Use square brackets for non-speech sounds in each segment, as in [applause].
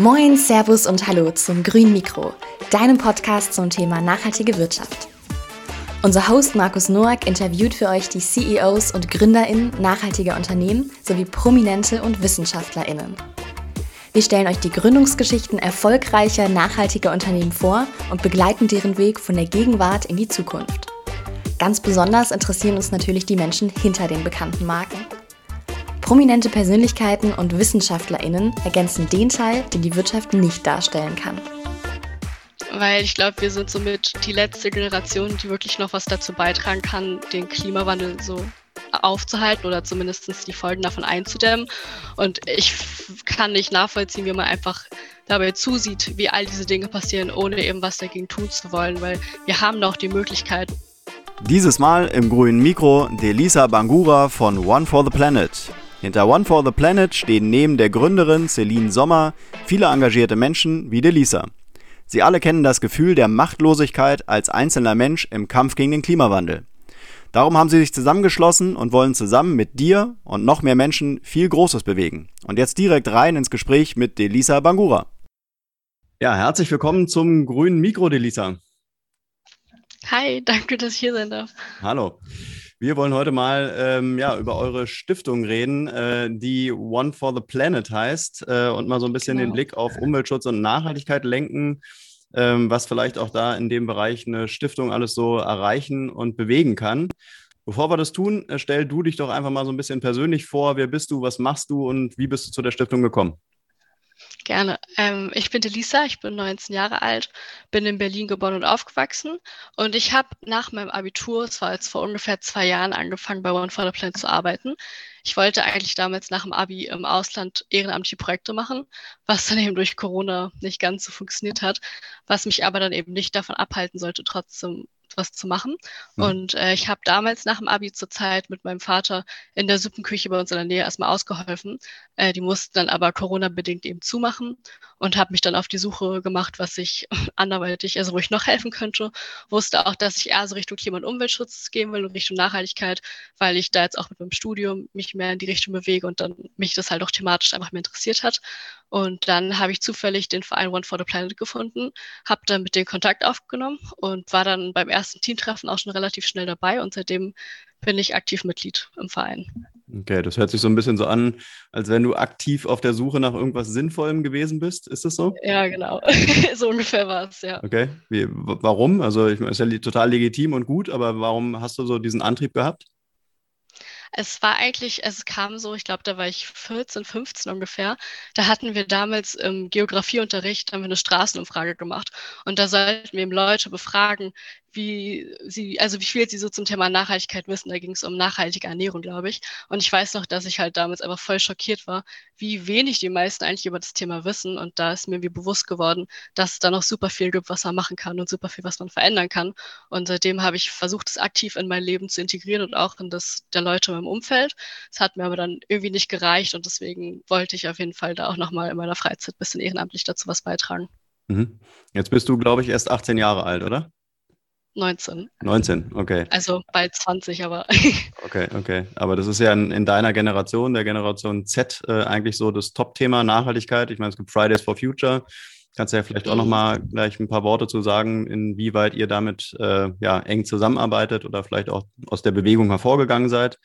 Moin, Servus und Hallo zum Grün Mikro, deinem Podcast zum Thema nachhaltige Wirtschaft. Unser Host Markus Noack interviewt für euch die CEOs und GründerInnen nachhaltiger Unternehmen sowie Prominente und WissenschaftlerInnen. Wir stellen euch die Gründungsgeschichten erfolgreicher, nachhaltiger Unternehmen vor und begleiten deren Weg von der Gegenwart in die Zukunft. Ganz besonders interessieren uns natürlich die Menschen hinter den bekannten Marken. Prominente Persönlichkeiten und WissenschaftlerInnen ergänzen den Teil, den die Wirtschaft nicht darstellen kann. Weil ich glaube, wir sind somit die letzte Generation, die wirklich noch was dazu beitragen kann, den Klimawandel so aufzuhalten oder zumindest die Folgen davon einzudämmen. Und ich kann nicht nachvollziehen, wie man einfach dabei zusieht, wie all diese Dinge passieren, ohne eben was dagegen tun zu wollen, weil wir haben noch die Möglichkeit. Dieses Mal im grünen Mikro Delisa Bangura von One for the Planet. Hinter One for the Planet stehen neben der Gründerin Celine Sommer viele engagierte Menschen wie Delisa. Sie alle kennen das Gefühl der Machtlosigkeit als einzelner Mensch im Kampf gegen den Klimawandel. Darum haben sie sich zusammengeschlossen und wollen zusammen mit dir und noch mehr Menschen viel Großes bewegen. Und jetzt direkt rein ins Gespräch mit Delisa Bangura. Ja, herzlich willkommen zum grünen Mikro, Delisa. Hi, danke, dass ich hier sein darf. Hallo. Wir wollen heute mal ähm, ja, über eure Stiftung reden, äh, die One for the Planet heißt äh, und mal so ein bisschen genau. den Blick auf Umweltschutz und Nachhaltigkeit lenken, ähm, was vielleicht auch da in dem Bereich eine Stiftung alles so erreichen und bewegen kann. Bevor wir das tun, äh, stell du dich doch einfach mal so ein bisschen persönlich vor. Wer bist du, was machst du und wie bist du zu der Stiftung gekommen? Gerne. Ähm, ich bin Elisa, ich bin 19 Jahre alt, bin in Berlin geboren und aufgewachsen und ich habe nach meinem Abitur, es war jetzt vor ungefähr zwei Jahren, angefangen bei One for the Planet zu arbeiten. Ich wollte eigentlich damals nach dem Abi im Ausland ehrenamtliche Projekte machen, was dann eben durch Corona nicht ganz so funktioniert hat, was mich aber dann eben nicht davon abhalten sollte, trotzdem was zu machen. Mhm. Und äh, ich habe damals nach dem Abi zur Zeit mit meinem Vater in der Suppenküche bei uns in der Nähe erstmal ausgeholfen. Äh, die mussten dann aber Corona-bedingt eben zumachen und habe mich dann auf die Suche gemacht, was ich [laughs] anderweitig, also wo ich noch helfen könnte. Wusste auch, dass ich eher so Richtung Klima- und Umweltschutz gehen will und Richtung Nachhaltigkeit, weil ich da jetzt auch mit meinem Studium mich mehr in die Richtung bewege und dann mich das halt auch thematisch einfach mehr interessiert hat. Und dann habe ich zufällig den Verein One for the Planet gefunden, habe dann mit denen Kontakt aufgenommen und war dann beim ersten Teamtreffen auch schon relativ schnell dabei und seitdem bin ich aktiv Mitglied im Verein. Okay, das hört sich so ein bisschen so an, als wenn du aktiv auf der Suche nach irgendwas Sinnvollem gewesen bist. Ist das so? Ja, genau. [laughs] so ungefähr war es, ja. Okay. Wie, warum? Also, ich meine, ist ja total legitim und gut, aber warum hast du so diesen Antrieb gehabt? Es war eigentlich, es kam so, ich glaube, da war ich 14, 15 ungefähr. Da hatten wir damals im Geografieunterricht, haben wir eine Straßenumfrage gemacht. Und da sollten wir eben Leute befragen, wie sie, also wie viel sie so zum Thema Nachhaltigkeit wissen. Da ging es um nachhaltige Ernährung, glaube ich. Und ich weiß noch, dass ich halt damals einfach voll schockiert war, wie wenig die meisten eigentlich über das Thema wissen. Und da ist mir wie bewusst geworden, dass es da noch super viel gibt, was man machen kann und super viel, was man verändern kann. Und seitdem habe ich versucht, es aktiv in mein Leben zu integrieren und auch in das der Leute in meinem Umfeld. Es hat mir aber dann irgendwie nicht gereicht und deswegen wollte ich auf jeden Fall da auch nochmal in meiner Freizeit ein bisschen ehrenamtlich dazu was beitragen. Mhm. Jetzt bist du, glaube ich, erst 18 Jahre alt, oder? 19. 19, okay. Also bald 20, aber. [laughs] okay, okay. Aber das ist ja in, in deiner Generation, der Generation Z, äh, eigentlich so das Top-Thema Nachhaltigkeit. Ich meine, es gibt Fridays for Future. Kannst du ja vielleicht auch noch mhm. mal gleich ein paar Worte zu sagen, inwieweit ihr damit äh, ja, eng zusammenarbeitet oder vielleicht auch aus der Bewegung hervorgegangen seid.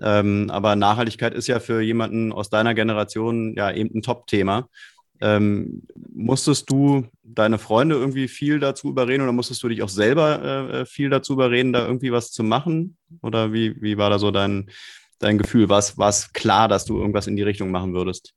Ähm, aber Nachhaltigkeit ist ja für jemanden aus deiner Generation ja eben ein Top-Thema. Ähm, musstest du deine Freunde irgendwie viel dazu überreden oder musstest du dich auch selber äh, viel dazu überreden, da irgendwie was zu machen? Oder wie, wie war da so dein, dein Gefühl? War es klar, dass du irgendwas in die Richtung machen würdest?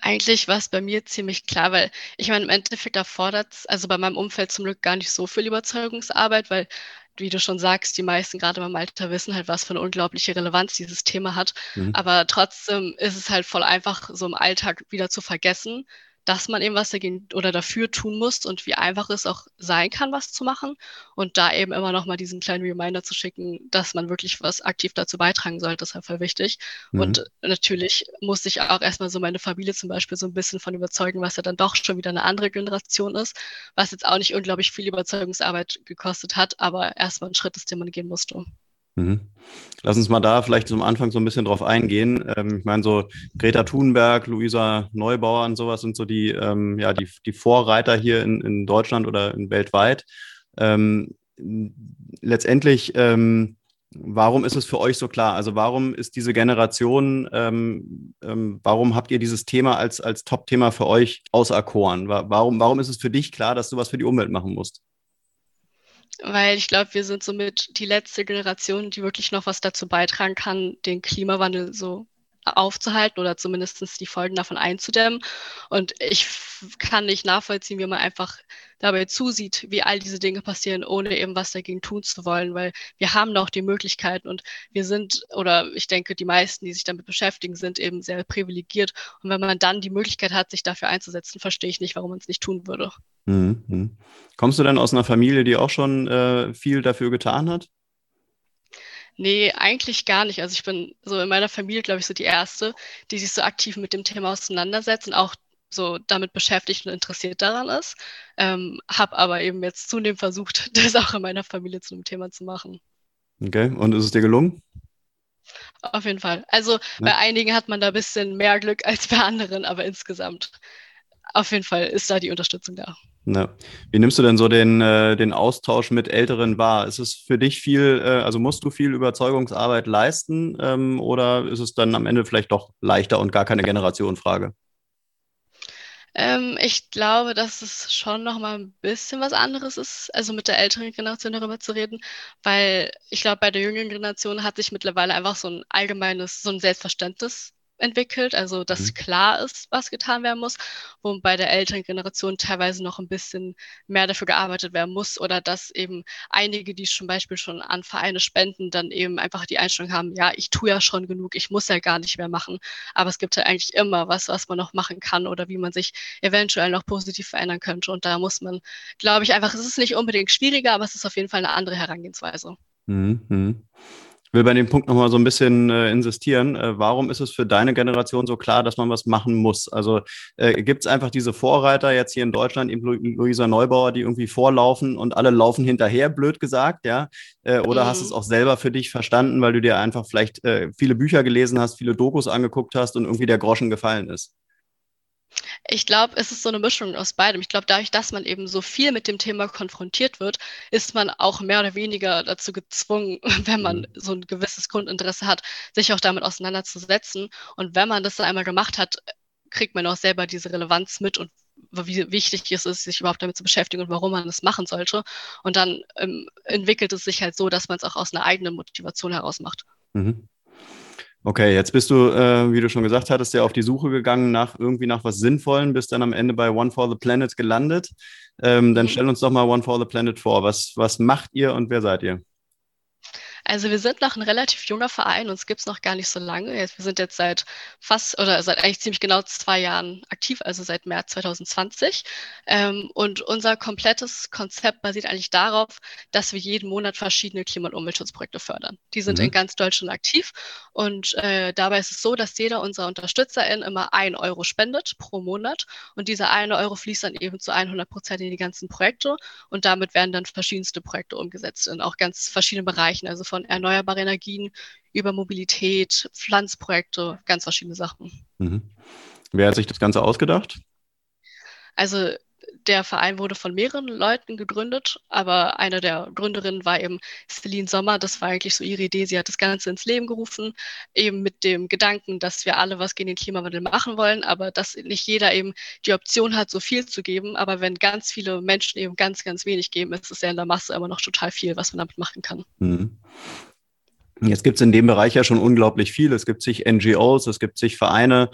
Eigentlich war es bei mir ziemlich klar, weil ich meine, im Endeffekt erfordert es, also bei meinem Umfeld zum Glück gar nicht so viel Überzeugungsarbeit, weil wie du schon sagst, die meisten gerade beim Alter wissen halt, was für eine unglaubliche Relevanz dieses Thema hat. Mhm. Aber trotzdem ist es halt voll einfach, so im Alltag wieder zu vergessen, dass man eben was dagegen oder dafür tun muss und wie einfach es auch sein kann, was zu machen. Und da eben immer noch mal diesen kleinen Reminder zu schicken, dass man wirklich was aktiv dazu beitragen sollte, ist halt voll wichtig. Mhm. Und natürlich muss ich auch erstmal so meine Familie zum Beispiel so ein bisschen von überzeugen, was ja dann doch schon wieder eine andere Generation ist, was jetzt auch nicht unglaublich viel Überzeugungsarbeit gekostet hat, aber erstmal ein Schritt ist, den man gehen musste. Mhm. Lass uns mal da vielleicht zum Anfang so ein bisschen drauf eingehen. Ähm, ich meine, so Greta Thunberg, Luisa Neubauer und sowas sind so die, ähm, ja, die, die Vorreiter hier in, in Deutschland oder in weltweit. Ähm, letztendlich, ähm, warum ist es für euch so klar? Also warum ist diese Generation, ähm, ähm, warum habt ihr dieses Thema als, als Top-Thema für euch auserkoren? Warum, warum ist es für dich klar, dass du was für die Umwelt machen musst? Weil ich glaube, wir sind somit die letzte Generation, die wirklich noch was dazu beitragen kann, den Klimawandel so aufzuhalten oder zumindest die Folgen davon einzudämmen. Und ich kann nicht nachvollziehen, wie man einfach dabei zusieht, wie all diese Dinge passieren, ohne eben was dagegen tun zu wollen, weil wir haben noch die Möglichkeiten und wir sind, oder ich denke, die meisten, die sich damit beschäftigen, sind eben sehr privilegiert. Und wenn man dann die Möglichkeit hat, sich dafür einzusetzen, verstehe ich nicht, warum man es nicht tun würde. Mhm. mhm. Kommst du denn aus einer Familie, die auch schon äh, viel dafür getan hat? Nee, eigentlich gar nicht. Also ich bin so in meiner Familie, glaube ich, so die Erste, die sich so aktiv mit dem Thema auseinandersetzt und auch so damit beschäftigt und interessiert daran ist. Ähm, habe aber eben jetzt zunehmend versucht, [laughs] das auch in meiner Familie zu einem Thema zu machen. Okay, und ist es dir gelungen? Auf jeden Fall. Also ja. bei einigen hat man da ein bisschen mehr Glück als bei anderen, aber insgesamt auf jeden Fall ist da die Unterstützung da. Ja. Wie nimmst du denn so den, äh, den Austausch mit Älteren wahr? Ist es für dich viel, äh, also musst du viel Überzeugungsarbeit leisten ähm, oder ist es dann am Ende vielleicht doch leichter und gar keine Generationenfrage? Ähm, ich glaube, dass es schon noch mal ein bisschen was anderes ist, also mit der älteren Generation darüber zu reden, weil ich glaube, bei der jüngeren Generation hat sich mittlerweile einfach so ein allgemeines, so ein Selbstverständnis entwickelt, also dass mhm. klar ist, was getan werden muss, wo bei der älteren Generation teilweise noch ein bisschen mehr dafür gearbeitet werden muss oder dass eben einige, die zum Beispiel schon an Vereine spenden, dann eben einfach die Einstellung haben, ja, ich tue ja schon genug, ich muss ja gar nicht mehr machen, aber es gibt ja eigentlich immer was, was man noch machen kann oder wie man sich eventuell noch positiv verändern könnte und da muss man, glaube ich, einfach, es ist nicht unbedingt schwieriger, aber es ist auf jeden Fall eine andere Herangehensweise. Mhm. Will bei dem Punkt nochmal so ein bisschen äh, insistieren. Äh, warum ist es für deine Generation so klar, dass man was machen muss? Also äh, gibt es einfach diese Vorreiter jetzt hier in Deutschland, eben Lu Luisa Neubauer, die irgendwie vorlaufen und alle laufen hinterher, blöd gesagt, ja? Äh, oder mhm. hast du es auch selber für dich verstanden, weil du dir einfach vielleicht äh, viele Bücher gelesen hast, viele Dokus angeguckt hast und irgendwie der Groschen gefallen ist? Ich glaube, es ist so eine Mischung aus beidem. Ich glaube, dadurch, dass man eben so viel mit dem Thema konfrontiert wird, ist man auch mehr oder weniger dazu gezwungen, [laughs] wenn man mhm. so ein gewisses Grundinteresse hat, sich auch damit auseinanderzusetzen. Und wenn man das dann einmal gemacht hat, kriegt man auch selber diese Relevanz mit und wie wichtig es ist, sich überhaupt damit zu beschäftigen und warum man es machen sollte. Und dann ähm, entwickelt es sich halt so, dass man es auch aus einer eigenen Motivation heraus macht. Mhm. Okay, jetzt bist du, äh, wie du schon gesagt hattest, ja auf die Suche gegangen nach irgendwie nach was Sinnvollen, bist dann am Ende bei One for the Planet gelandet. Ähm, dann mhm. stell uns doch mal One for the Planet vor. Was, was macht ihr und wer seid ihr? Also wir sind noch ein relativ junger Verein, uns gibt es noch gar nicht so lange. Wir sind jetzt seit fast oder seit eigentlich ziemlich genau zwei Jahren aktiv, also seit März 2020. Ähm, und unser komplettes Konzept basiert eigentlich darauf, dass wir jeden Monat verschiedene Klima- und Umweltschutzprojekte fördern. Die sind mhm. in ganz Deutschland aktiv und äh, dabei ist es so, dass jeder unserer UnterstützerInnen immer ein Euro spendet pro Monat und dieser eine Euro fließt dann eben zu 100 Prozent in die ganzen Projekte und damit werden dann verschiedenste Projekte umgesetzt in auch ganz verschiedenen Bereichen, also von erneuerbaren Energien über Mobilität, Pflanzprojekte, ganz verschiedene Sachen. Mhm. Wer hat sich das Ganze ausgedacht? Also der Verein wurde von mehreren Leuten gegründet, aber eine der Gründerinnen war eben Celine Sommer. Das war eigentlich so ihre Idee. Sie hat das Ganze ins Leben gerufen, eben mit dem Gedanken, dass wir alle was gegen den Klimawandel machen wollen, aber dass nicht jeder eben die Option hat, so viel zu geben. Aber wenn ganz viele Menschen eben ganz, ganz wenig geben, ist es ja in der Masse immer noch total viel, was man damit machen kann. Mhm. Jetzt gibt es in dem Bereich ja schon unglaublich viel. Es gibt sich NGOs, es gibt sich Vereine,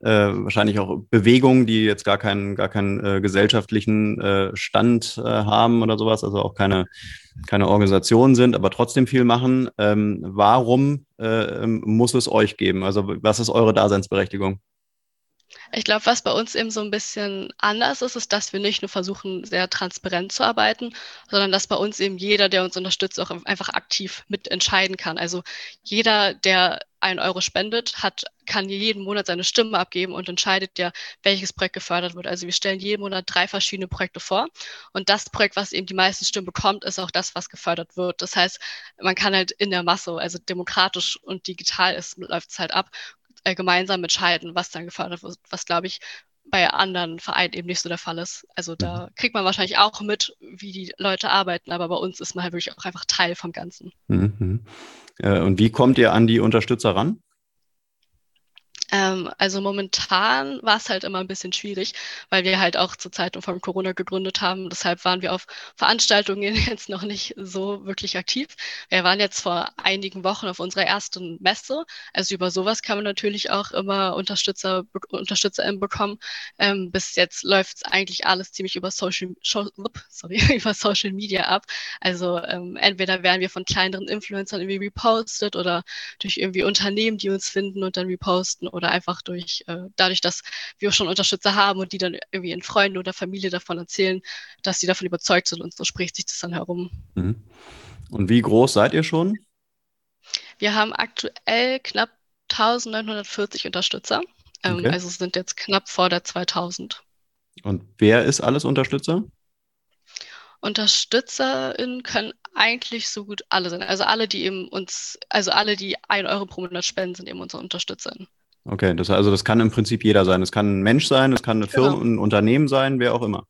äh, wahrscheinlich auch Bewegungen, die jetzt gar keinen, gar keinen äh, gesellschaftlichen äh, Stand äh, haben oder sowas, also auch keine, keine Organisation sind, aber trotzdem viel machen. Ähm, warum äh, muss es euch geben? Also was ist eure Daseinsberechtigung? Ich glaube, was bei uns eben so ein bisschen anders ist, ist, dass wir nicht nur versuchen, sehr transparent zu arbeiten, sondern dass bei uns eben jeder, der uns unterstützt, auch einfach aktiv mitentscheiden kann. Also jeder, der einen Euro spendet, hat, kann jeden Monat seine Stimme abgeben und entscheidet ja, welches Projekt gefördert wird. Also wir stellen jeden Monat drei verschiedene Projekte vor und das Projekt, was eben die meisten Stimmen bekommt, ist auch das, was gefördert wird. Das heißt, man kann halt in der Masse, also demokratisch und digital ist, läuft es halt ab äh, gemeinsam entscheiden, was dann gefördert wird, was, glaube ich, bei anderen Vereinen eben nicht so der Fall ist. Also da mhm. kriegt man wahrscheinlich auch mit, wie die Leute arbeiten, aber bei uns ist man halt wirklich auch einfach Teil vom Ganzen. Mhm. Äh, und wie kommt ihr an die Unterstützer ran? Ähm, also momentan war es halt immer ein bisschen schwierig, weil wir halt auch zur Zeit von Corona gegründet haben. Deshalb waren wir auf Veranstaltungen [laughs] jetzt noch nicht so wirklich aktiv. Wir waren jetzt vor einigen Wochen auf unserer ersten Messe. Also über sowas kann man natürlich auch immer Unterstützer, UnterstützerInnen bekommen. Ähm, bis jetzt läuft es eigentlich alles ziemlich über Social, sorry, [laughs] über Social Media ab. Also ähm, entweder werden wir von kleineren Influencern irgendwie repostet oder durch irgendwie Unternehmen, die uns finden und dann reposten oder einfach durch, äh, dadurch, dass wir schon Unterstützer haben und die dann irgendwie in Freunden oder Familie davon erzählen, dass sie davon überzeugt sind und so spricht sich das dann herum. Mhm. Und wie groß seid ihr schon? Wir haben aktuell knapp 1940 Unterstützer. Ähm, okay. Also sind jetzt knapp vor der 2000. Und wer ist alles Unterstützer? UnterstützerInnen können eigentlich so gut alle sein. Also alle, die eben uns, also alle, die ein Euro pro Monat spenden, sind eben unsere UnterstützerInnen. Okay, das, also das kann im Prinzip jeder sein. Es kann ein Mensch sein, es kann eine genau. Firma, ein Unternehmen sein, wer auch immer.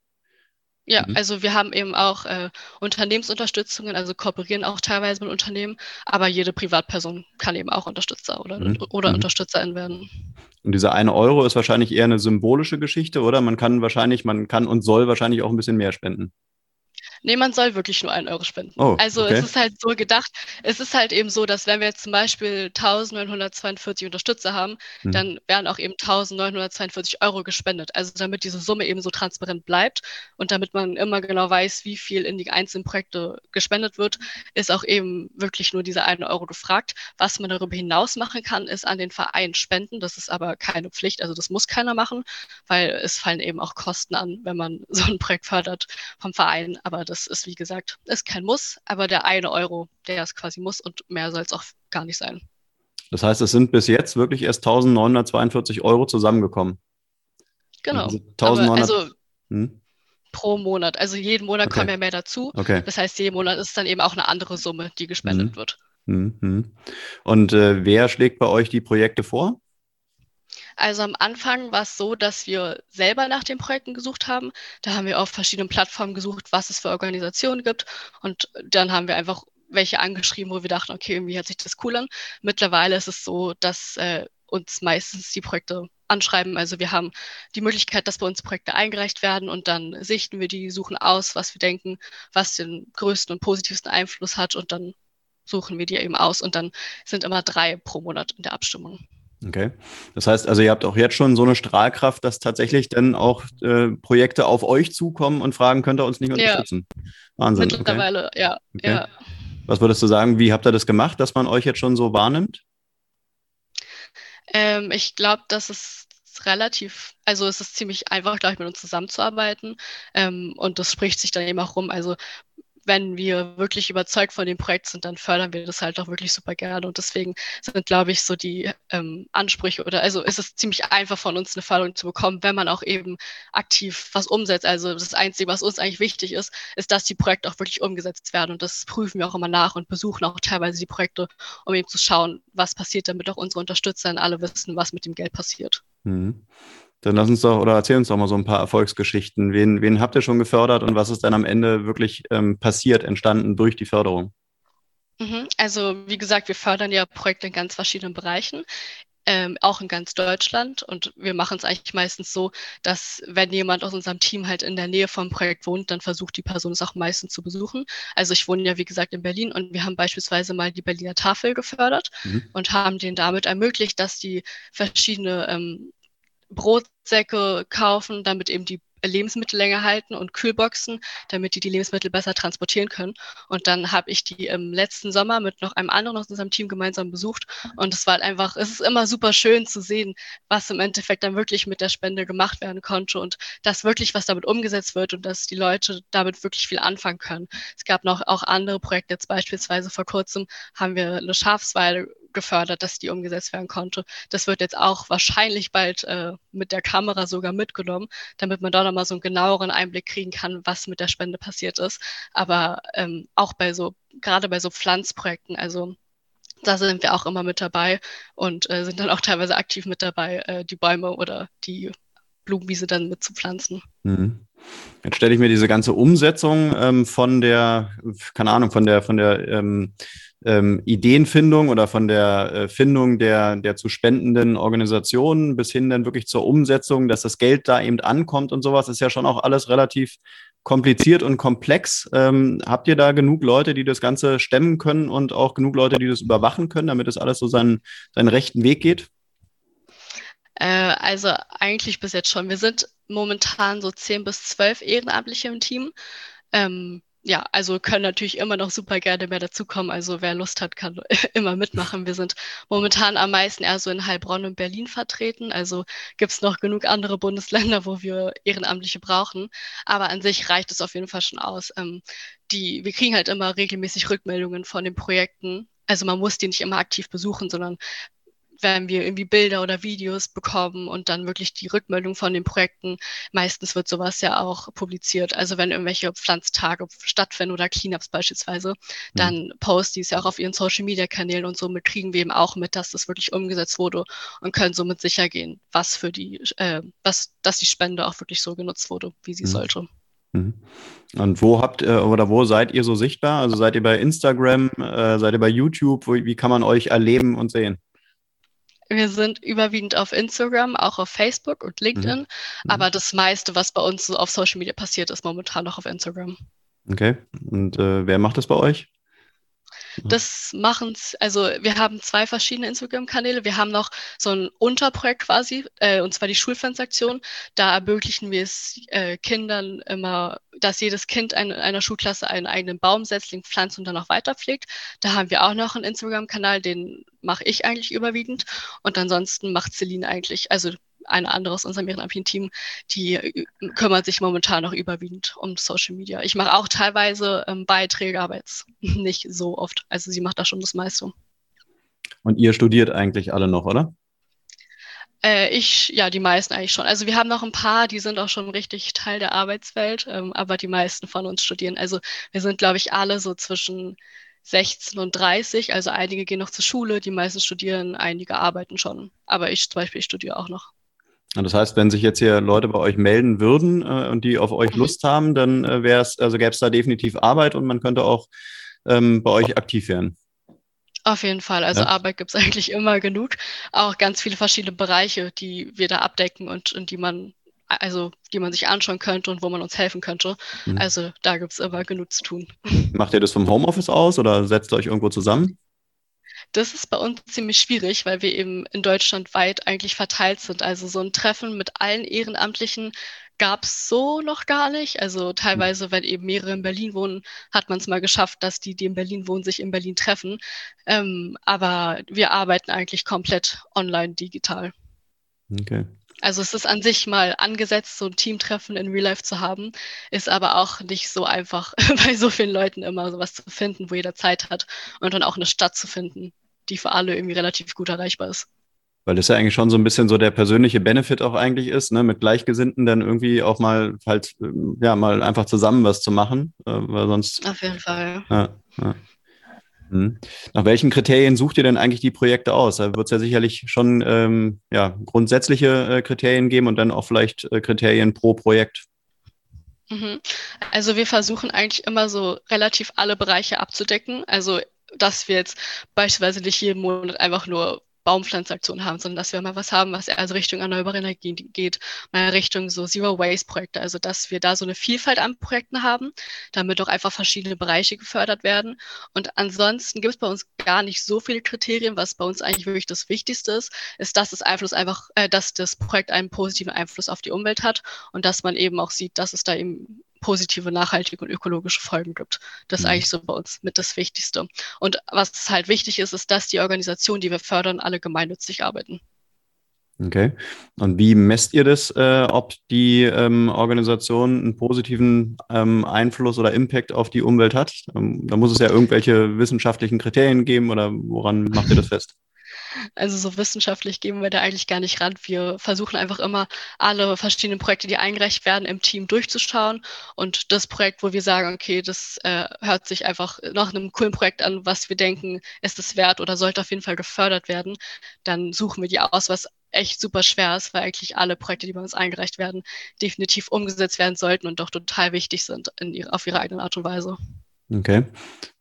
Ja, mhm. also wir haben eben auch äh, Unternehmensunterstützungen, also kooperieren auch teilweise mit Unternehmen, aber jede Privatperson kann eben auch Unterstützer oder, mhm. oder mhm. Unterstützerin werden. Und dieser eine Euro ist wahrscheinlich eher eine symbolische Geschichte, oder? Man kann wahrscheinlich, man kann und soll wahrscheinlich auch ein bisschen mehr spenden. Nee, man soll wirklich nur einen Euro spenden. Oh, also okay. es ist halt so gedacht, es ist halt eben so, dass wenn wir jetzt zum Beispiel 1942 Unterstützer haben, mhm. dann werden auch eben 1942 Euro gespendet. Also damit diese Summe eben so transparent bleibt und damit man immer genau weiß, wie viel in die einzelnen Projekte gespendet wird, ist auch eben wirklich nur dieser eine Euro gefragt. Was man darüber hinaus machen kann, ist an den Verein spenden. Das ist aber keine Pflicht, also das muss keiner machen, weil es fallen eben auch Kosten an, wenn man [laughs] so ein Projekt fördert vom Verein. Aber das das ist, wie gesagt, ist kein Muss, aber der eine Euro, der ist quasi muss und mehr soll es auch gar nicht sein. Das heißt, es sind bis jetzt wirklich erst 1942 Euro zusammengekommen. Genau. Also, 1900, also hm? pro Monat. Also jeden Monat okay. kommen ja mehr dazu. Okay. Das heißt, jeden Monat ist dann eben auch eine andere Summe, die gespendet hm. wird. Hm, Und äh, wer schlägt bei euch die Projekte vor? Also am Anfang war es so, dass wir selber nach den Projekten gesucht haben. Da haben wir auf verschiedenen Plattformen gesucht, was es für Organisationen gibt. Und dann haben wir einfach welche angeschrieben, wo wir dachten, okay, irgendwie hört sich das cool an. Mittlerweile ist es so, dass äh, uns meistens die Projekte anschreiben. Also wir haben die Möglichkeit, dass bei uns Projekte eingereicht werden und dann sichten wir die, suchen aus, was wir denken, was den größten und positivsten Einfluss hat und dann suchen wir die eben aus und dann sind immer drei pro Monat in der Abstimmung. Okay. Das heißt also, ihr habt auch jetzt schon so eine Strahlkraft, dass tatsächlich dann auch äh, Projekte auf euch zukommen und fragen, könnt ihr uns nicht unterstützen? Ja. Wahnsinn. Mittlerweile, okay. ja. Okay. ja. Was würdest du sagen, wie habt ihr das gemacht, dass man euch jetzt schon so wahrnimmt? Ähm, ich glaube, dass es relativ, also es ist ziemlich einfach, glaube ich, mit uns zusammenzuarbeiten. Ähm, und das spricht sich dann eben auch rum. Also wenn wir wirklich überzeugt von dem Projekt sind, dann fördern wir das halt auch wirklich super gerne. Und deswegen sind, glaube ich, so die ähm, Ansprüche oder also ist es ziemlich einfach von uns eine Förderung zu bekommen, wenn man auch eben aktiv was umsetzt. Also das Einzige, was uns eigentlich wichtig ist, ist, dass die Projekte auch wirklich umgesetzt werden. Und das prüfen wir auch immer nach und besuchen auch teilweise die Projekte, um eben zu schauen, was passiert, damit auch unsere Unterstützer alle wissen, was mit dem Geld passiert. Mhm. Dann lass uns doch oder erzähl uns doch mal so ein paar Erfolgsgeschichten. Wen, wen habt ihr schon gefördert und was ist dann am Ende wirklich ähm, passiert, entstanden durch die Förderung? Mhm. Also wie gesagt, wir fördern ja Projekte in ganz verschiedenen Bereichen. Ähm, auch in ganz Deutschland. Und wir machen es eigentlich meistens so, dass wenn jemand aus unserem Team halt in der Nähe vom Projekt wohnt, dann versucht die Person es auch meistens zu besuchen. Also ich wohne ja, wie gesagt, in Berlin und wir haben beispielsweise mal die Berliner Tafel gefördert mhm. und haben denen damit ermöglicht, dass die verschiedene ähm, Brotsäcke kaufen, damit eben die Lebensmittel länger halten und Kühlboxen, damit die die Lebensmittel besser transportieren können. Und dann habe ich die im letzten Sommer mit noch einem anderen aus unserem Team gemeinsam besucht. Und es war einfach, es ist immer super schön zu sehen, was im Endeffekt dann wirklich mit der Spende gemacht werden konnte und dass wirklich was damit umgesetzt wird und dass die Leute damit wirklich viel anfangen können. Es gab noch auch andere Projekte, jetzt beispielsweise vor kurzem haben wir eine Schafsweide gefördert, dass die umgesetzt werden konnte. Das wird jetzt auch wahrscheinlich bald äh, mit der Kamera sogar mitgenommen, damit man da nochmal so einen genaueren Einblick kriegen kann, was mit der Spende passiert ist. Aber ähm, auch bei so, gerade bei so Pflanzprojekten, also da sind wir auch immer mit dabei und äh, sind dann auch teilweise aktiv mit dabei, äh, die Bäume oder die Blumenwiese dann mit zu pflanzen. Mhm. Jetzt stelle ich mir diese ganze Umsetzung ähm, von der, keine Ahnung, von der, von der ähm, ähm, Ideenfindung oder von der äh, Findung der, der zu spendenden Organisationen bis hin dann wirklich zur Umsetzung, dass das Geld da eben ankommt und sowas, ist ja schon auch alles relativ kompliziert und komplex. Ähm, habt ihr da genug Leute, die das Ganze stemmen können und auch genug Leute, die das überwachen können, damit das alles so seinen, seinen rechten Weg geht? Äh, also eigentlich bis jetzt schon. Wir sind momentan so zehn bis zwölf Ehrenamtliche im Team. Ähm, ja, also können natürlich immer noch super gerne mehr dazukommen. Also wer Lust hat, kann [laughs] immer mitmachen. Wir sind momentan am meisten eher so in Heilbronn und Berlin vertreten. Also gibt es noch genug andere Bundesländer, wo wir Ehrenamtliche brauchen. Aber an sich reicht es auf jeden Fall schon aus. Ähm, die, wir kriegen halt immer regelmäßig Rückmeldungen von den Projekten. Also man muss die nicht immer aktiv besuchen, sondern wenn wir irgendwie Bilder oder Videos bekommen und dann wirklich die Rückmeldung von den Projekten. Meistens wird sowas ja auch publiziert. Also wenn irgendwelche Pflanztage stattfinden oder Cleanups beispielsweise, mhm. dann posten die es ja auch auf ihren Social Media Kanälen und somit kriegen wir eben auch mit, dass das wirklich umgesetzt wurde und können somit sicher gehen, was für die, äh, was, dass die Spende auch wirklich so genutzt wurde, wie sie mhm. sollte. Mhm. Und wo habt ihr oder wo seid ihr so sichtbar? Also seid ihr bei Instagram, äh, seid ihr bei YouTube? Wo, wie kann man euch erleben und sehen? Wir sind überwiegend auf Instagram, auch auf Facebook und LinkedIn. Mhm. mhm. Aber das meiste, was bei uns so auf Social Media passiert, ist momentan noch auf Instagram. Okay. Und äh, wer macht das bei euch? Das machen also wir haben zwei verschiedene Instagram-Kanäle. Wir haben noch so ein Unterprojekt quasi, äh, und zwar die Schulpflanzaktion. Da ermöglichen wir es äh, Kindern immer, dass jedes Kind in einer Schulklasse einen eigenen Baumsetzling pflanzt und dann auch weiterpflegt. Da haben wir auch noch einen Instagram-Kanal, den mache ich eigentlich überwiegend. Und ansonsten macht Celine eigentlich, also eine andere aus unserem ehrenamtlichen Team, die äh, kümmert sich momentan noch überwiegend um Social Media. Ich mache auch teilweise ähm, Beiträge, aber jetzt [laughs] nicht so oft. Also sie macht da schon das meiste. Und ihr studiert eigentlich alle noch, oder? Äh, ich, ja, die meisten eigentlich schon. Also wir haben noch ein paar, die sind auch schon richtig Teil der Arbeitswelt, ähm, aber die meisten von uns studieren. Also wir sind, glaube ich, alle so zwischen 16 und 30. Also einige gehen noch zur Schule, die meisten studieren, einige arbeiten schon. Aber ich zum Beispiel, ich studiere auch noch. Das heißt, wenn sich jetzt hier Leute bei euch melden würden äh, und die auf euch mhm. Lust haben, dann äh, wäre es, also gäbe es da definitiv Arbeit und man könnte auch ähm, bei euch aktiv werden. Auf jeden Fall. Also ja. Arbeit gibt es [laughs] eigentlich immer genug. Auch ganz viele verschiedene Bereiche, die wir da abdecken und, und die man, also die man sich anschauen könnte und wo man uns helfen könnte. Mhm. Also da gibt es immer genug zu tun. Macht ihr das vom Homeoffice aus oder setzt ihr euch irgendwo zusammen? Das ist bei uns ziemlich schwierig, weil wir eben in Deutschland weit eigentlich verteilt sind. Also so ein Treffen mit allen Ehrenamtlichen gab es so noch gar nicht. Also teilweise, wenn eben mehrere in Berlin wohnen, hat man es mal geschafft, dass die, die in Berlin wohnen, sich in Berlin treffen. Ähm, aber wir arbeiten eigentlich komplett online digital. Okay. Also es ist an sich mal angesetzt, so ein Teamtreffen in Real Life zu haben, ist aber auch nicht so einfach, [laughs] bei so vielen Leuten immer sowas zu finden, wo jeder Zeit hat und dann auch eine Stadt zu finden, die für alle irgendwie relativ gut erreichbar ist. Weil das ja eigentlich schon so ein bisschen so der persönliche Benefit auch eigentlich ist, ne, mit Gleichgesinnten dann irgendwie auch mal halt, ja, mal einfach zusammen was zu machen, äh, weil sonst. Auf jeden Fall. Ja, ja. Mhm. Nach welchen Kriterien sucht ihr denn eigentlich die Projekte aus? Da wird es ja sicherlich schon ähm, ja, grundsätzliche äh, Kriterien geben und dann auch vielleicht äh, Kriterien pro Projekt. Mhm. Also wir versuchen eigentlich immer so relativ alle Bereiche abzudecken. Also dass wir jetzt beispielsweise nicht jeden Monat einfach nur Baumpflanzaktionen haben, sondern dass wir mal was haben, was also Richtung erneuerbare Energien geht, mal Richtung so Zero Waste Projekte, also dass wir da so eine Vielfalt an Projekten haben, damit auch einfach verschiedene Bereiche gefördert werden. Und ansonsten gibt es bei uns gar nicht so viele Kriterien, was bei uns eigentlich wirklich das Wichtigste ist, ist, dass das Einfluss einfach, äh, dass das Projekt einen positiven Einfluss auf die Umwelt hat und dass man eben auch sieht, dass es da eben positive, nachhaltige und ökologische Folgen gibt. Das ist mhm. eigentlich so bei uns mit das Wichtigste. Und was halt wichtig ist, ist, dass die Organisationen, die wir fördern, alle gemeinnützig arbeiten. Okay. Und wie messt ihr das, äh, ob die ähm, Organisation einen positiven ähm, Einfluss oder Impact auf die Umwelt hat? Ähm, da muss es ja irgendwelche wissenschaftlichen Kriterien geben oder woran macht ihr das fest? Also so wissenschaftlich gehen wir da eigentlich gar nicht ran. Wir versuchen einfach immer alle verschiedenen Projekte, die eingereicht werden, im Team durchzuschauen. Und das Projekt, wo wir sagen, okay, das äh, hört sich einfach nach einem coolen Projekt an, was wir denken, ist es wert oder sollte auf jeden Fall gefördert werden, dann suchen wir die aus, was echt super schwer ist, weil eigentlich alle Projekte, die bei uns eingereicht werden, definitiv umgesetzt werden sollten und doch total wichtig sind in auf ihre eigene Art und Weise. Okay.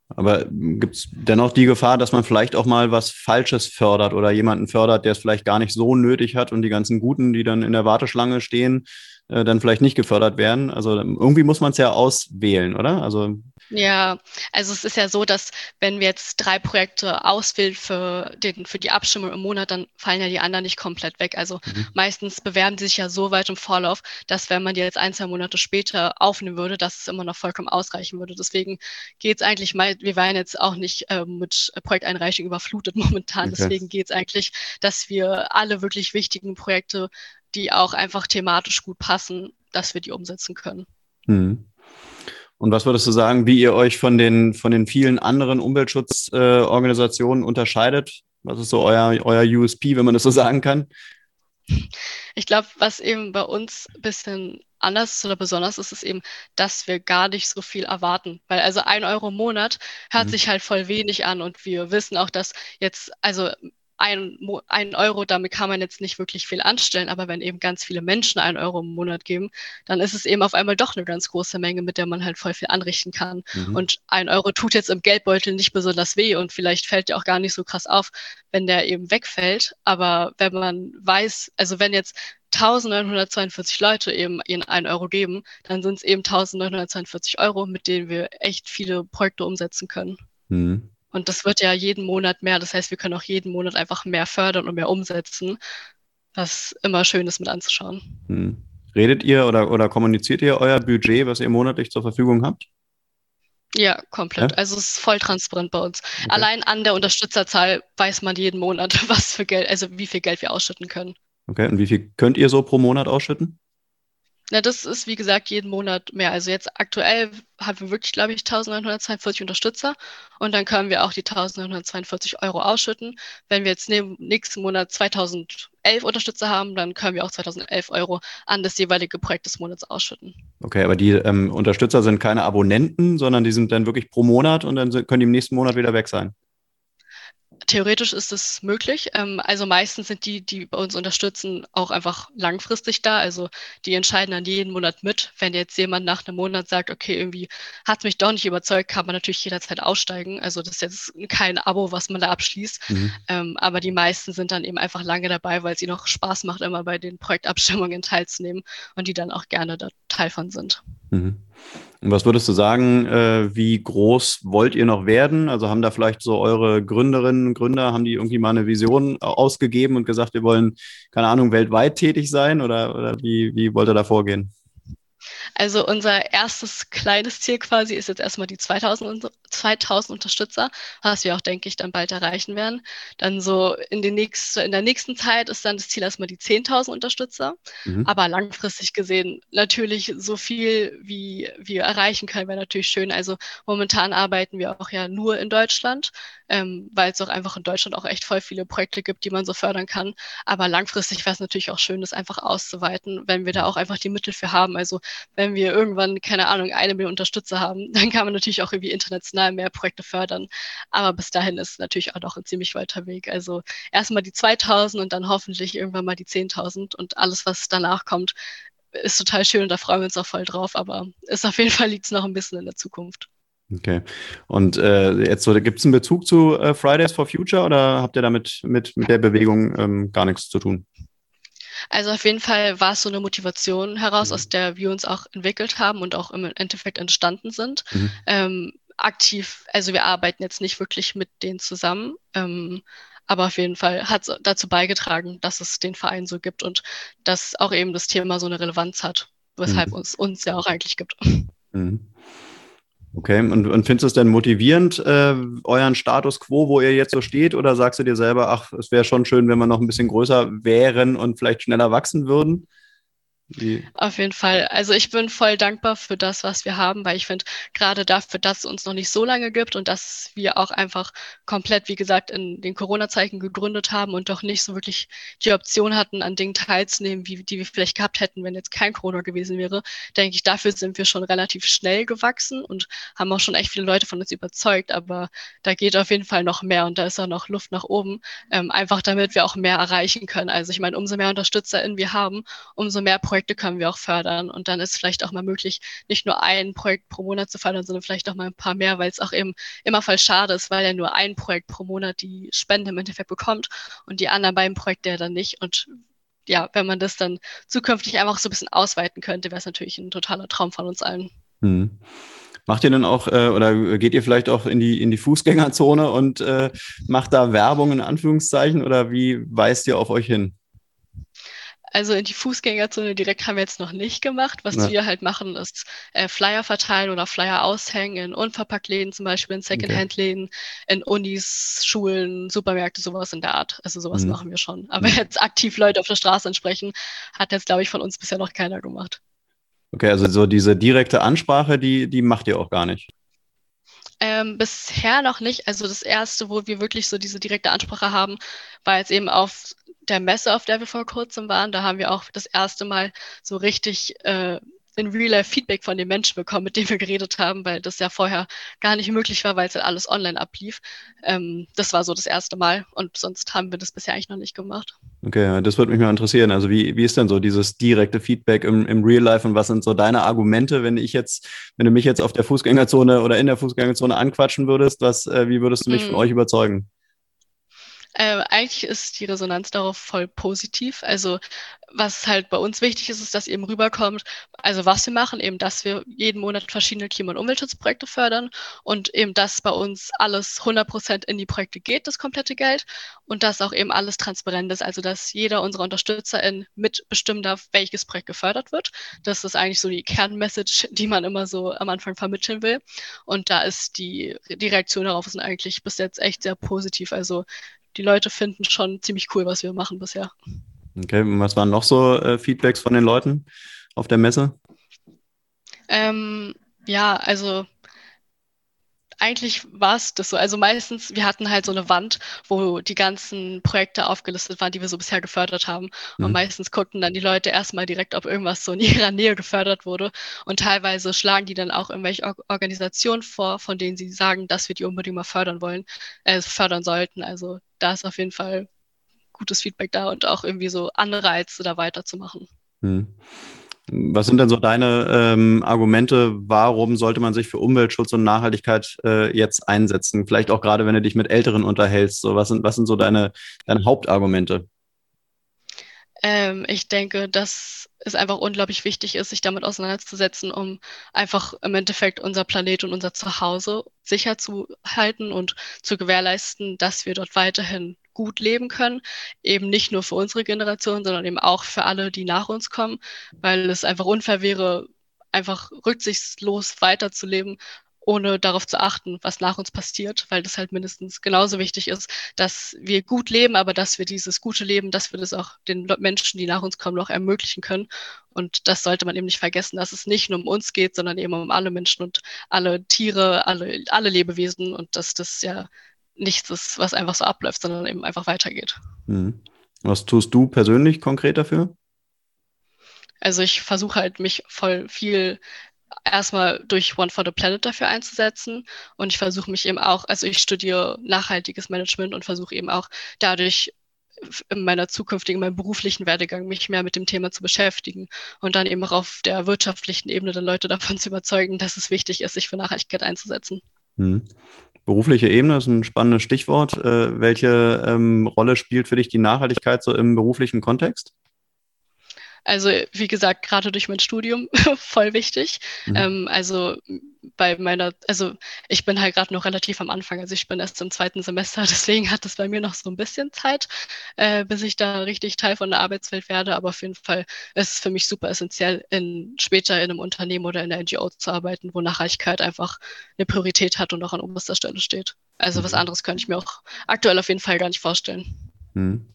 Aber gibt es dennoch die Gefahr, dass man vielleicht auch mal was Falsches fördert oder jemanden fördert, der es vielleicht gar nicht so nötig hat und die ganzen Guten, die dann in der Warteschlange stehen, äh, dann vielleicht nicht gefördert werden? Also irgendwie muss man es ja auswählen, oder? Also ja, also es ist ja so, dass wenn wir jetzt drei Projekte auswählen für, den, für die Abstimmung im Monat, dann fallen ja die anderen nicht komplett weg. Also mhm. meistens bewerben sie sich ja so weit im Vorlauf, dass wenn man die jetzt ein, zwei Monate später aufnehmen würde, dass es immer noch vollkommen ausreichen würde. Deswegen geht es eigentlich mal, wir waren jetzt auch nicht äh, mit Projekteinreichung überflutet momentan. Okay. Deswegen geht es eigentlich, dass wir alle wirklich wichtigen Projekte, die auch einfach thematisch gut passen, dass wir die umsetzen können. Mhm. Und was würdest du sagen, wie ihr euch von den, von den vielen anderen Umweltschutzorganisationen äh, unterscheidet? Was ist so euer, euer USP, wenn man das so sagen kann? Ich glaube, was eben bei uns ein bisschen anders oder besonders ist, ist eben, dass wir gar nicht so viel erwarten. Weil also ein Euro im Monat hört mhm. sich halt voll wenig an und wir wissen auch, dass jetzt, also ein, ein Euro, damit kann man jetzt nicht wirklich viel anstellen, aber wenn eben ganz viele Menschen einen Euro im Monat geben, dann ist es eben auf einmal doch eine ganz große Menge, mit der man halt voll viel anrichten kann. Mhm. Und ein Euro tut jetzt im Geldbeutel nicht besonders weh und vielleicht fällt der auch gar nicht so krass auf, wenn der eben wegfällt. Aber wenn man weiß, also wenn jetzt 1942 Leute eben ihren einen Euro geben, dann sind es eben 1942 Euro, mit denen wir echt viele Projekte umsetzen können. Mhm. Und das wird ja jeden Monat mehr. Das heißt, wir können auch jeden Monat einfach mehr fördern und mehr umsetzen, was immer schön ist mit anzuschauen. Hm. Redet ihr oder, oder kommuniziert ihr euer Budget, was ihr monatlich zur Verfügung habt? Ja, komplett. Ja? Also es ist voll transparent bei uns. Okay. Allein an der Unterstützerzahl weiß man jeden Monat, [laughs] was für Geld, also wie viel Geld wir ausschütten können. Okay, und wie viel könnt ihr so pro Monat ausschütten? Na, das ist wie gesagt jeden Monat mehr. Also jetzt aktuell haben wir wirklich, glaube ich, 1942 Unterstützer und dann können wir auch die 1942 Euro ausschütten. Wenn wir jetzt nächsten Monat 2011 Unterstützer haben, dann können wir auch 2011 Euro an das jeweilige Projekt des Monats ausschütten. Okay, aber die ähm, Unterstützer sind keine Abonnenten, sondern die sind dann wirklich pro Monat und dann können die im nächsten Monat wieder weg sein. Theoretisch ist es möglich. Ähm, also meistens sind die, die bei uns unterstützen, auch einfach langfristig da. Also die entscheiden dann jeden Monat mit. Wenn jetzt jemand nach einem Monat sagt, okay, irgendwie hat es mich doch nicht überzeugt, kann man natürlich jederzeit aussteigen. Also das ist jetzt kein Abo, was man da abschließt. Mhm. Ähm, aber die meisten sind dann eben einfach lange dabei, weil sie noch Spaß macht, immer bei den Projektabstimmungen teilzunehmen und die dann auch gerne da Teil von sind. Mhm. Und was würdest du sagen, äh, wie groß wollt ihr noch werden? Also haben da vielleicht so eure Gründerinnen und Gründer, haben die irgendwie mal eine Vision ausgegeben und gesagt, wir wollen, keine Ahnung, weltweit tätig sein oder, oder wie, wie wollt ihr da vorgehen? Also unser erstes kleines Ziel quasi ist jetzt erstmal die 2000, 2000 Unterstützer, was wir auch, denke ich, dann bald erreichen werden. Dann so in, den nächsten, in der nächsten Zeit ist dann das Ziel erstmal die 10.000 Unterstützer. Mhm. Aber langfristig gesehen natürlich so viel, wie wir erreichen können, wäre natürlich schön. Also momentan arbeiten wir auch ja nur in Deutschland, ähm, weil es auch einfach in Deutschland auch echt voll viele Projekte gibt, die man so fördern kann. Aber langfristig wäre es natürlich auch schön, das einfach auszuweiten, wenn wir da auch einfach die Mittel für haben. Also wenn wir irgendwann, keine Ahnung, eine Million Unterstützer haben, [laughs] dann kann man natürlich auch irgendwie international mehr Projekte fördern. Aber bis dahin ist natürlich auch noch ein ziemlich weiter Weg. Also erstmal die 2000 und dann hoffentlich irgendwann mal die 10.000 und alles, was danach kommt, ist total schön und da freuen wir uns auch voll drauf. Aber ist auf jeden Fall liegt es noch ein bisschen in der Zukunft. Okay. Und äh, jetzt so, gibt es einen Bezug zu äh, Fridays for Future oder habt ihr damit mit, mit der Bewegung ähm, gar nichts zu tun? Also auf jeden Fall war es so eine Motivation heraus, mhm. aus der wir uns auch entwickelt haben und auch im Endeffekt entstanden sind. Mhm. Ähm, aktiv, also wir arbeiten jetzt nicht wirklich mit denen zusammen, ähm, aber auf jeden Fall hat es dazu beigetragen, dass es den Verein so gibt und dass auch eben das Thema so eine Relevanz hat, weshalb mhm. uns uns ja auch eigentlich gibt. Mhm. Okay, und, und findest du es denn motivierend, äh, euren Status quo, wo ihr jetzt so steht, oder sagst du dir selber, ach, es wäre schon schön, wenn wir noch ein bisschen größer wären und vielleicht schneller wachsen würden? Auf jeden Fall. Also ich bin voll dankbar für das, was wir haben, weil ich finde, gerade dafür, dass es uns noch nicht so lange gibt und dass wir auch einfach komplett, wie gesagt, in den Corona-Zeichen gegründet haben und doch nicht so wirklich die Option hatten, an Dingen teilzunehmen, wie, die wir vielleicht gehabt hätten, wenn jetzt kein Corona gewesen wäre, denke ich, dafür sind wir schon relativ schnell gewachsen und haben auch schon echt viele Leute von uns überzeugt. Aber da geht auf jeden Fall noch mehr und da ist auch noch Luft nach oben, ähm, einfach damit wir auch mehr erreichen können. Also ich meine, umso mehr UnterstützerInnen wir haben, umso mehr Projekte Projekte können wir auch fördern. Und dann ist vielleicht auch mal möglich, nicht nur ein Projekt pro Monat zu fördern, sondern vielleicht auch mal ein paar mehr, weil es auch eben immer voll schade ist, weil ja nur ein Projekt pro Monat die Spende im Endeffekt bekommt und die anderen beiden Projekte ja dann nicht. Und ja, wenn man das dann zukünftig einfach so ein bisschen ausweiten könnte, wäre es natürlich ein totaler Traum von uns allen. Hm. Macht ihr denn auch äh, oder geht ihr vielleicht auch in die, in die Fußgängerzone und äh, macht da Werbung in Anführungszeichen oder wie weist ihr auf euch hin? Also in die Fußgängerzone direkt haben wir jetzt noch nicht gemacht. Was ja. wir halt machen, ist äh, Flyer verteilen oder Flyer aushängen in Unverpacktläden, zum Beispiel in Secondhand-Läden, okay. in Unis, Schulen, Supermärkte, sowas in der Art. Also sowas mhm. machen wir schon. Aber mhm. jetzt aktiv Leute auf der Straße ansprechen, hat jetzt, glaube ich, von uns bisher noch keiner gemacht. Okay, also so diese direkte Ansprache, die, die macht ihr auch gar nicht. Ähm, bisher noch nicht. Also das erste, wo wir wirklich so diese direkte Ansprache haben, war jetzt eben auf der Messe, auf der wir vor kurzem waren, da haben wir auch das erste Mal so richtig äh, in Real-Life Feedback von den Menschen bekommen, mit denen wir geredet haben, weil das ja vorher gar nicht möglich war, weil es halt alles online ablief. Ähm, das war so das erste Mal und sonst haben wir das bisher eigentlich noch nicht gemacht. Okay, das würde mich mal interessieren. Also wie, wie ist denn so dieses direkte Feedback im, im Real Life und was sind so deine Argumente, wenn ich jetzt, wenn du mich jetzt auf der Fußgängerzone oder in der Fußgängerzone anquatschen würdest, was, äh, wie würdest du mich hm. von euch überzeugen? Äh, eigentlich ist die Resonanz darauf voll positiv. Also was halt bei uns wichtig ist, ist, dass eben rüberkommt, also was wir machen, eben, dass wir jeden Monat verschiedene Klima- und Umweltschutzprojekte fördern und eben, dass bei uns alles 100 Prozent in die Projekte geht, das komplette Geld und dass auch eben alles transparent ist, also dass jeder unserer UnterstützerInnen mitbestimmen darf, welches Projekt gefördert wird. Das ist eigentlich so die Kernmessage, die man immer so am Anfang vermitteln will und da ist die, die Reaktion darauf ist eigentlich bis jetzt echt sehr positiv, also die Leute finden schon ziemlich cool, was wir machen bisher. Okay, und was waren noch so äh, Feedbacks von den Leuten auf der Messe? Ähm, ja, also eigentlich war es das so. Also meistens, wir hatten halt so eine Wand, wo die ganzen Projekte aufgelistet waren, die wir so bisher gefördert haben. Und mhm. meistens guckten dann die Leute erstmal direkt, ob irgendwas so in [laughs] ihrer Nähe gefördert wurde. Und teilweise schlagen die dann auch irgendwelche Or Organisationen vor, von denen sie sagen, dass wir die unbedingt mal fördern wollen, äh, fördern sollten. Also da ist auf jeden Fall gutes Feedback da und auch irgendwie so Anreize, da weiterzumachen. Hm. Was sind denn so deine ähm, Argumente, warum sollte man sich für Umweltschutz und Nachhaltigkeit äh, jetzt einsetzen? Vielleicht auch gerade, wenn du dich mit Älteren unterhältst. So, was, sind, was sind so deine, deine Hauptargumente? Ähm, ich denke, dass es einfach unglaublich wichtig ist, sich damit auseinanderzusetzen, um einfach im Endeffekt unser Planet und unser Zuhause sicher zu halten und zu gewährleisten, dass wir dort weiterhin gut leben können. Eben nicht nur für unsere Generation, sondern eben auch für alle, die nach uns kommen, weil es einfach unfair wäre, einfach rücksichtslos weiterzuleben, ohne darauf zu achten, was nach uns passiert, weil das halt mindestens genauso wichtig ist, dass wir gut leben, aber dass wir dieses gute Leben, dass wir das auch den Menschen, die nach uns kommen, noch ermöglichen können. Und das sollte man eben nicht vergessen, dass es nicht nur um uns geht, sondern eben um alle Menschen und alle Tiere, alle, alle Lebewesen und dass das ja nichts ist, was einfach so abläuft, sondern eben einfach weitergeht. Mhm. Was tust du persönlich konkret dafür? Also ich versuche halt mich voll viel erstmal durch One for the Planet dafür einzusetzen und ich versuche mich eben auch, also ich studiere nachhaltiges Management und versuche eben auch dadurch in meiner zukünftigen, in meinem beruflichen Werdegang mich mehr mit dem Thema zu beschäftigen und dann eben auch auf der wirtschaftlichen Ebene dann Leute davon zu überzeugen, dass es wichtig ist, sich für Nachhaltigkeit einzusetzen. Hm. Berufliche Ebene ist ein spannendes Stichwort. Äh, welche ähm, Rolle spielt für dich die Nachhaltigkeit so im beruflichen Kontext? Also wie gesagt, gerade durch mein Studium [laughs] voll wichtig. Mhm. Ähm, also bei meiner, also ich bin halt gerade noch relativ am Anfang, also ich bin erst im zweiten Semester, [laughs] deswegen hat es bei mir noch so ein bisschen Zeit, äh, bis ich da richtig Teil von der Arbeitswelt werde. Aber auf jeden Fall ist es für mich super essentiell, in, später in einem Unternehmen oder in der NGO zu arbeiten, wo Nachhaltigkeit einfach eine Priorität hat und auch an oberster Stelle steht. Also mhm. was anderes könnte ich mir auch aktuell auf jeden Fall gar nicht vorstellen. Mhm.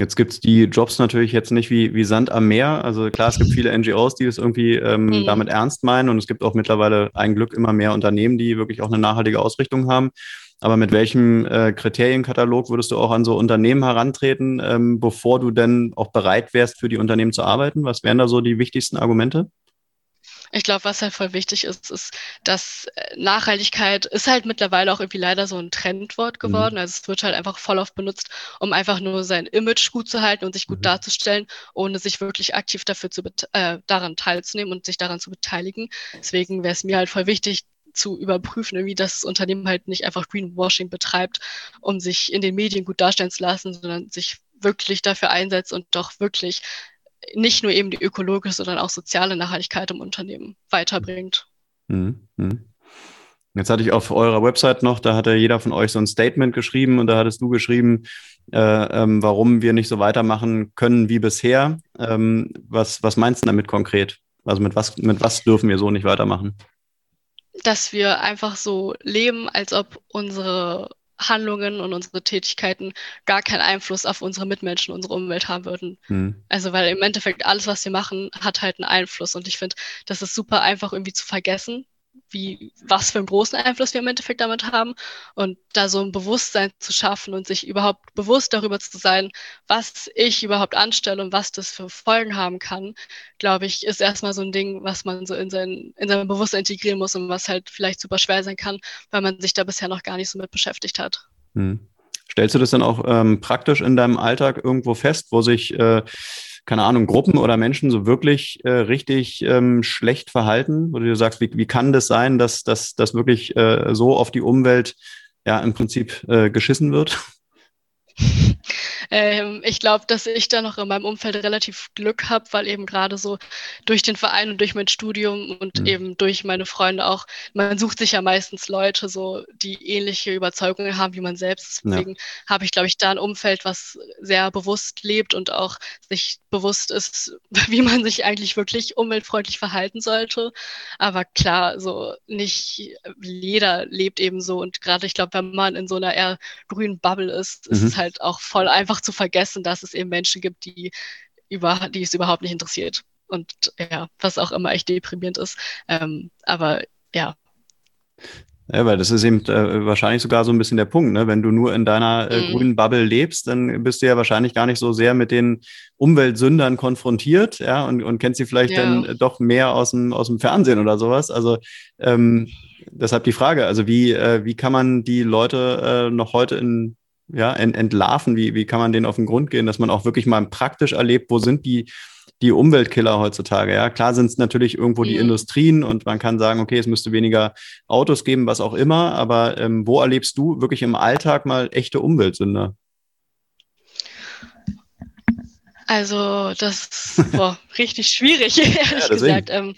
Jetzt gibt es die Jobs natürlich jetzt nicht wie, wie Sand am Meer. Also klar, es gibt viele NGOs, die das irgendwie ähm, mhm. damit ernst meinen und es gibt auch mittlerweile ein Glück immer mehr Unternehmen, die wirklich auch eine nachhaltige Ausrichtung haben. Aber mit welchem äh, Kriterienkatalog würdest du auch an so Unternehmen herantreten, ähm, bevor du denn auch bereit wärst, für die Unternehmen zu arbeiten? Was wären da so die wichtigsten Argumente? Ich glaube, was halt voll wichtig ist, ist, dass äh, Nachhaltigkeit ist halt mittlerweile auch irgendwie leider so ein Trendwort mhm. geworden. Mhm. Also es wird halt einfach voll oft benutzt, um einfach nur sein Image gut zu halten und sich gut mhm. darzustellen, ohne sich wirklich aktiv dafür zu äh, daran teilzunehmen und sich daran zu beteiligen. Deswegen wäre es mir halt voll wichtig, zu überprüfen, wie das Unternehmen halt nicht einfach Greenwashing betreibt, um sich in den Medien gut darstellen zu lassen, sondern sich wirklich dafür einsetzt und doch wirklich nicht nur eben die ökologische, sondern auch soziale Nachhaltigkeit im Unternehmen weiterbringt. Mhm. mhm. Jetzt hatte ich auf eurer Website noch, da hatte jeder von euch so ein Statement geschrieben und da hattest du geschrieben, äh, ähm, warum wir nicht so weitermachen können wie bisher. Ähm, was, was meinst du damit konkret? Also mit was, mit was dürfen wir so nicht weitermachen? Dass wir einfach so leben, als ob unsere Handlungen und unsere Tätigkeiten gar keinen Einfluss auf unsere Mitmenschen, unsere Umwelt haben würden. Mhm. Also weil im Endeffekt alles, was wir machen, hat halt einen Einfluss. Und ich finde, das ist super einfach irgendwie zu vergessen, wie, was für einen großen Einfluss wir im Endeffekt damit haben und da so ein Bewusstsein zu schaffen und sich überhaupt bewusst darüber zu sein, was ich überhaupt anstelle und was das für Folgen haben kann, glaube ich, ist erstmal so ein Ding, was man so in sein, in sein Bewusstsein integrieren muss und was halt vielleicht super schwer sein kann, weil man sich da bisher noch gar nicht so mit beschäftigt hat. Hm. Stellst du das dann auch ähm, praktisch in deinem Alltag irgendwo fest, wo sich äh, keine Ahnung, Gruppen oder Menschen so wirklich äh, richtig ähm, schlecht verhalten, wo du dir sagst, wie, wie kann das sein, dass das wirklich äh, so auf die Umwelt ja im Prinzip äh, geschissen wird? [laughs] Ähm, ich glaube, dass ich da noch in meinem Umfeld relativ Glück habe, weil eben gerade so durch den Verein und durch mein Studium und mhm. eben durch meine Freunde auch, man sucht sich ja meistens Leute, so die ähnliche Überzeugungen haben wie man selbst. Deswegen ja. habe ich, glaube ich, da ein Umfeld, was sehr bewusst lebt und auch sich bewusst ist, [laughs] wie man sich eigentlich wirklich umweltfreundlich verhalten sollte. Aber klar, so nicht jeder lebt eben so. Und gerade, ich glaube, wenn man in so einer eher grünen Bubble ist, mhm. ist es halt auch voll einfach zu vergessen, dass es eben Menschen gibt, die, über, die es überhaupt nicht interessiert. Und ja, was auch immer echt deprimierend ist. Ähm, aber ja. Ja, weil das ist eben äh, wahrscheinlich sogar so ein bisschen der Punkt, ne? Wenn du nur in deiner äh, mm. grünen Bubble lebst, dann bist du ja wahrscheinlich gar nicht so sehr mit den Umweltsündern konfrontiert, ja, und, und kennst sie vielleicht ja. dann doch mehr aus dem, aus dem Fernsehen oder sowas. Also ähm, deshalb die Frage, also wie, äh, wie kann man die Leute äh, noch heute in ja, ent, entlarven? Wie, wie kann man denen auf den Grund gehen, dass man auch wirklich mal praktisch erlebt, wo sind die, die Umweltkiller heutzutage? Ja, klar sind es natürlich irgendwo die mhm. Industrien und man kann sagen, okay, es müsste weniger Autos geben, was auch immer, aber ähm, wo erlebst du wirklich im Alltag mal echte Umweltsünder? Also, das ist boah, [laughs] richtig schwierig, [laughs] ehrlich ja, gesagt. Ähm,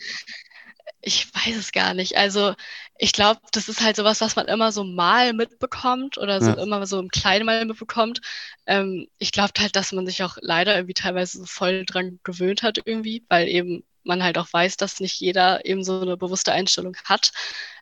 ich weiß es gar nicht. Also, ich glaube, das ist halt sowas, was man immer so mal mitbekommt oder so ja. immer so im Kleinen mal mitbekommt. Ähm, ich glaube halt, dass man sich auch leider irgendwie teilweise so voll dran gewöhnt hat irgendwie, weil eben man halt auch weiß, dass nicht jeder eben so eine bewusste Einstellung hat.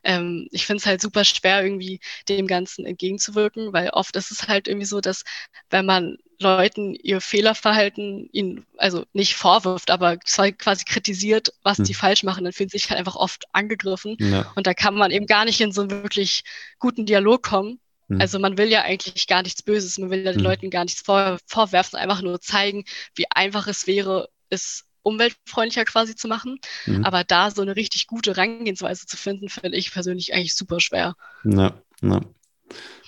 Ähm, ich finde es halt super schwer, irgendwie dem Ganzen entgegenzuwirken, weil oft ist es halt irgendwie so, dass wenn man Leuten ihr Fehlerverhalten ihnen also nicht vorwirft, aber quasi kritisiert, was hm. die falsch machen, dann fühlen sie sich halt einfach oft angegriffen. Ja. Und da kann man eben gar nicht in so einen wirklich guten Dialog kommen. Hm. Also man will ja eigentlich gar nichts Böses, man will ja den hm. Leuten gar nichts vor, vorwerfen, einfach nur zeigen, wie einfach es wäre, es umweltfreundlicher quasi zu machen. Mhm. Aber da so eine richtig gute Herangehensweise zu finden, finde ich persönlich eigentlich super schwer. Ja, ja.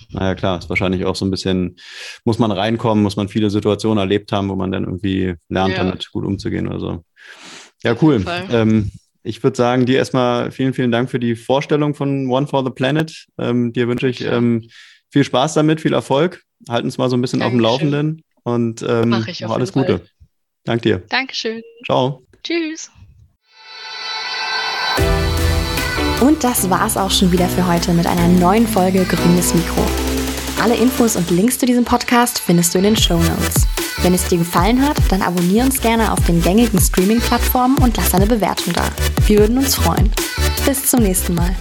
naja, klar, ist wahrscheinlich auch so ein bisschen, muss man reinkommen, muss man viele Situationen erlebt haben, wo man dann irgendwie lernt, ja. damit gut umzugehen oder so. Ja, cool. Ähm, ich würde sagen, dir erstmal vielen, vielen Dank für die Vorstellung von One for the Planet. Ähm, dir wünsche ich ähm, viel Spaß damit, viel Erfolg. Halten uns mal so ein bisschen Dankeschön. auf dem Laufenden und ähm, alles Gute. Fall. Dank dir. Dankeschön. Ciao. Tschüss. Und das war's auch schon wieder für heute mit einer neuen Folge Grünes Mikro. Alle Infos und Links zu diesem Podcast findest du in den Show Notes. Wenn es dir gefallen hat, dann abonniere uns gerne auf den gängigen Streaming-Plattformen und lass eine Bewertung da. Wir würden uns freuen. Bis zum nächsten Mal.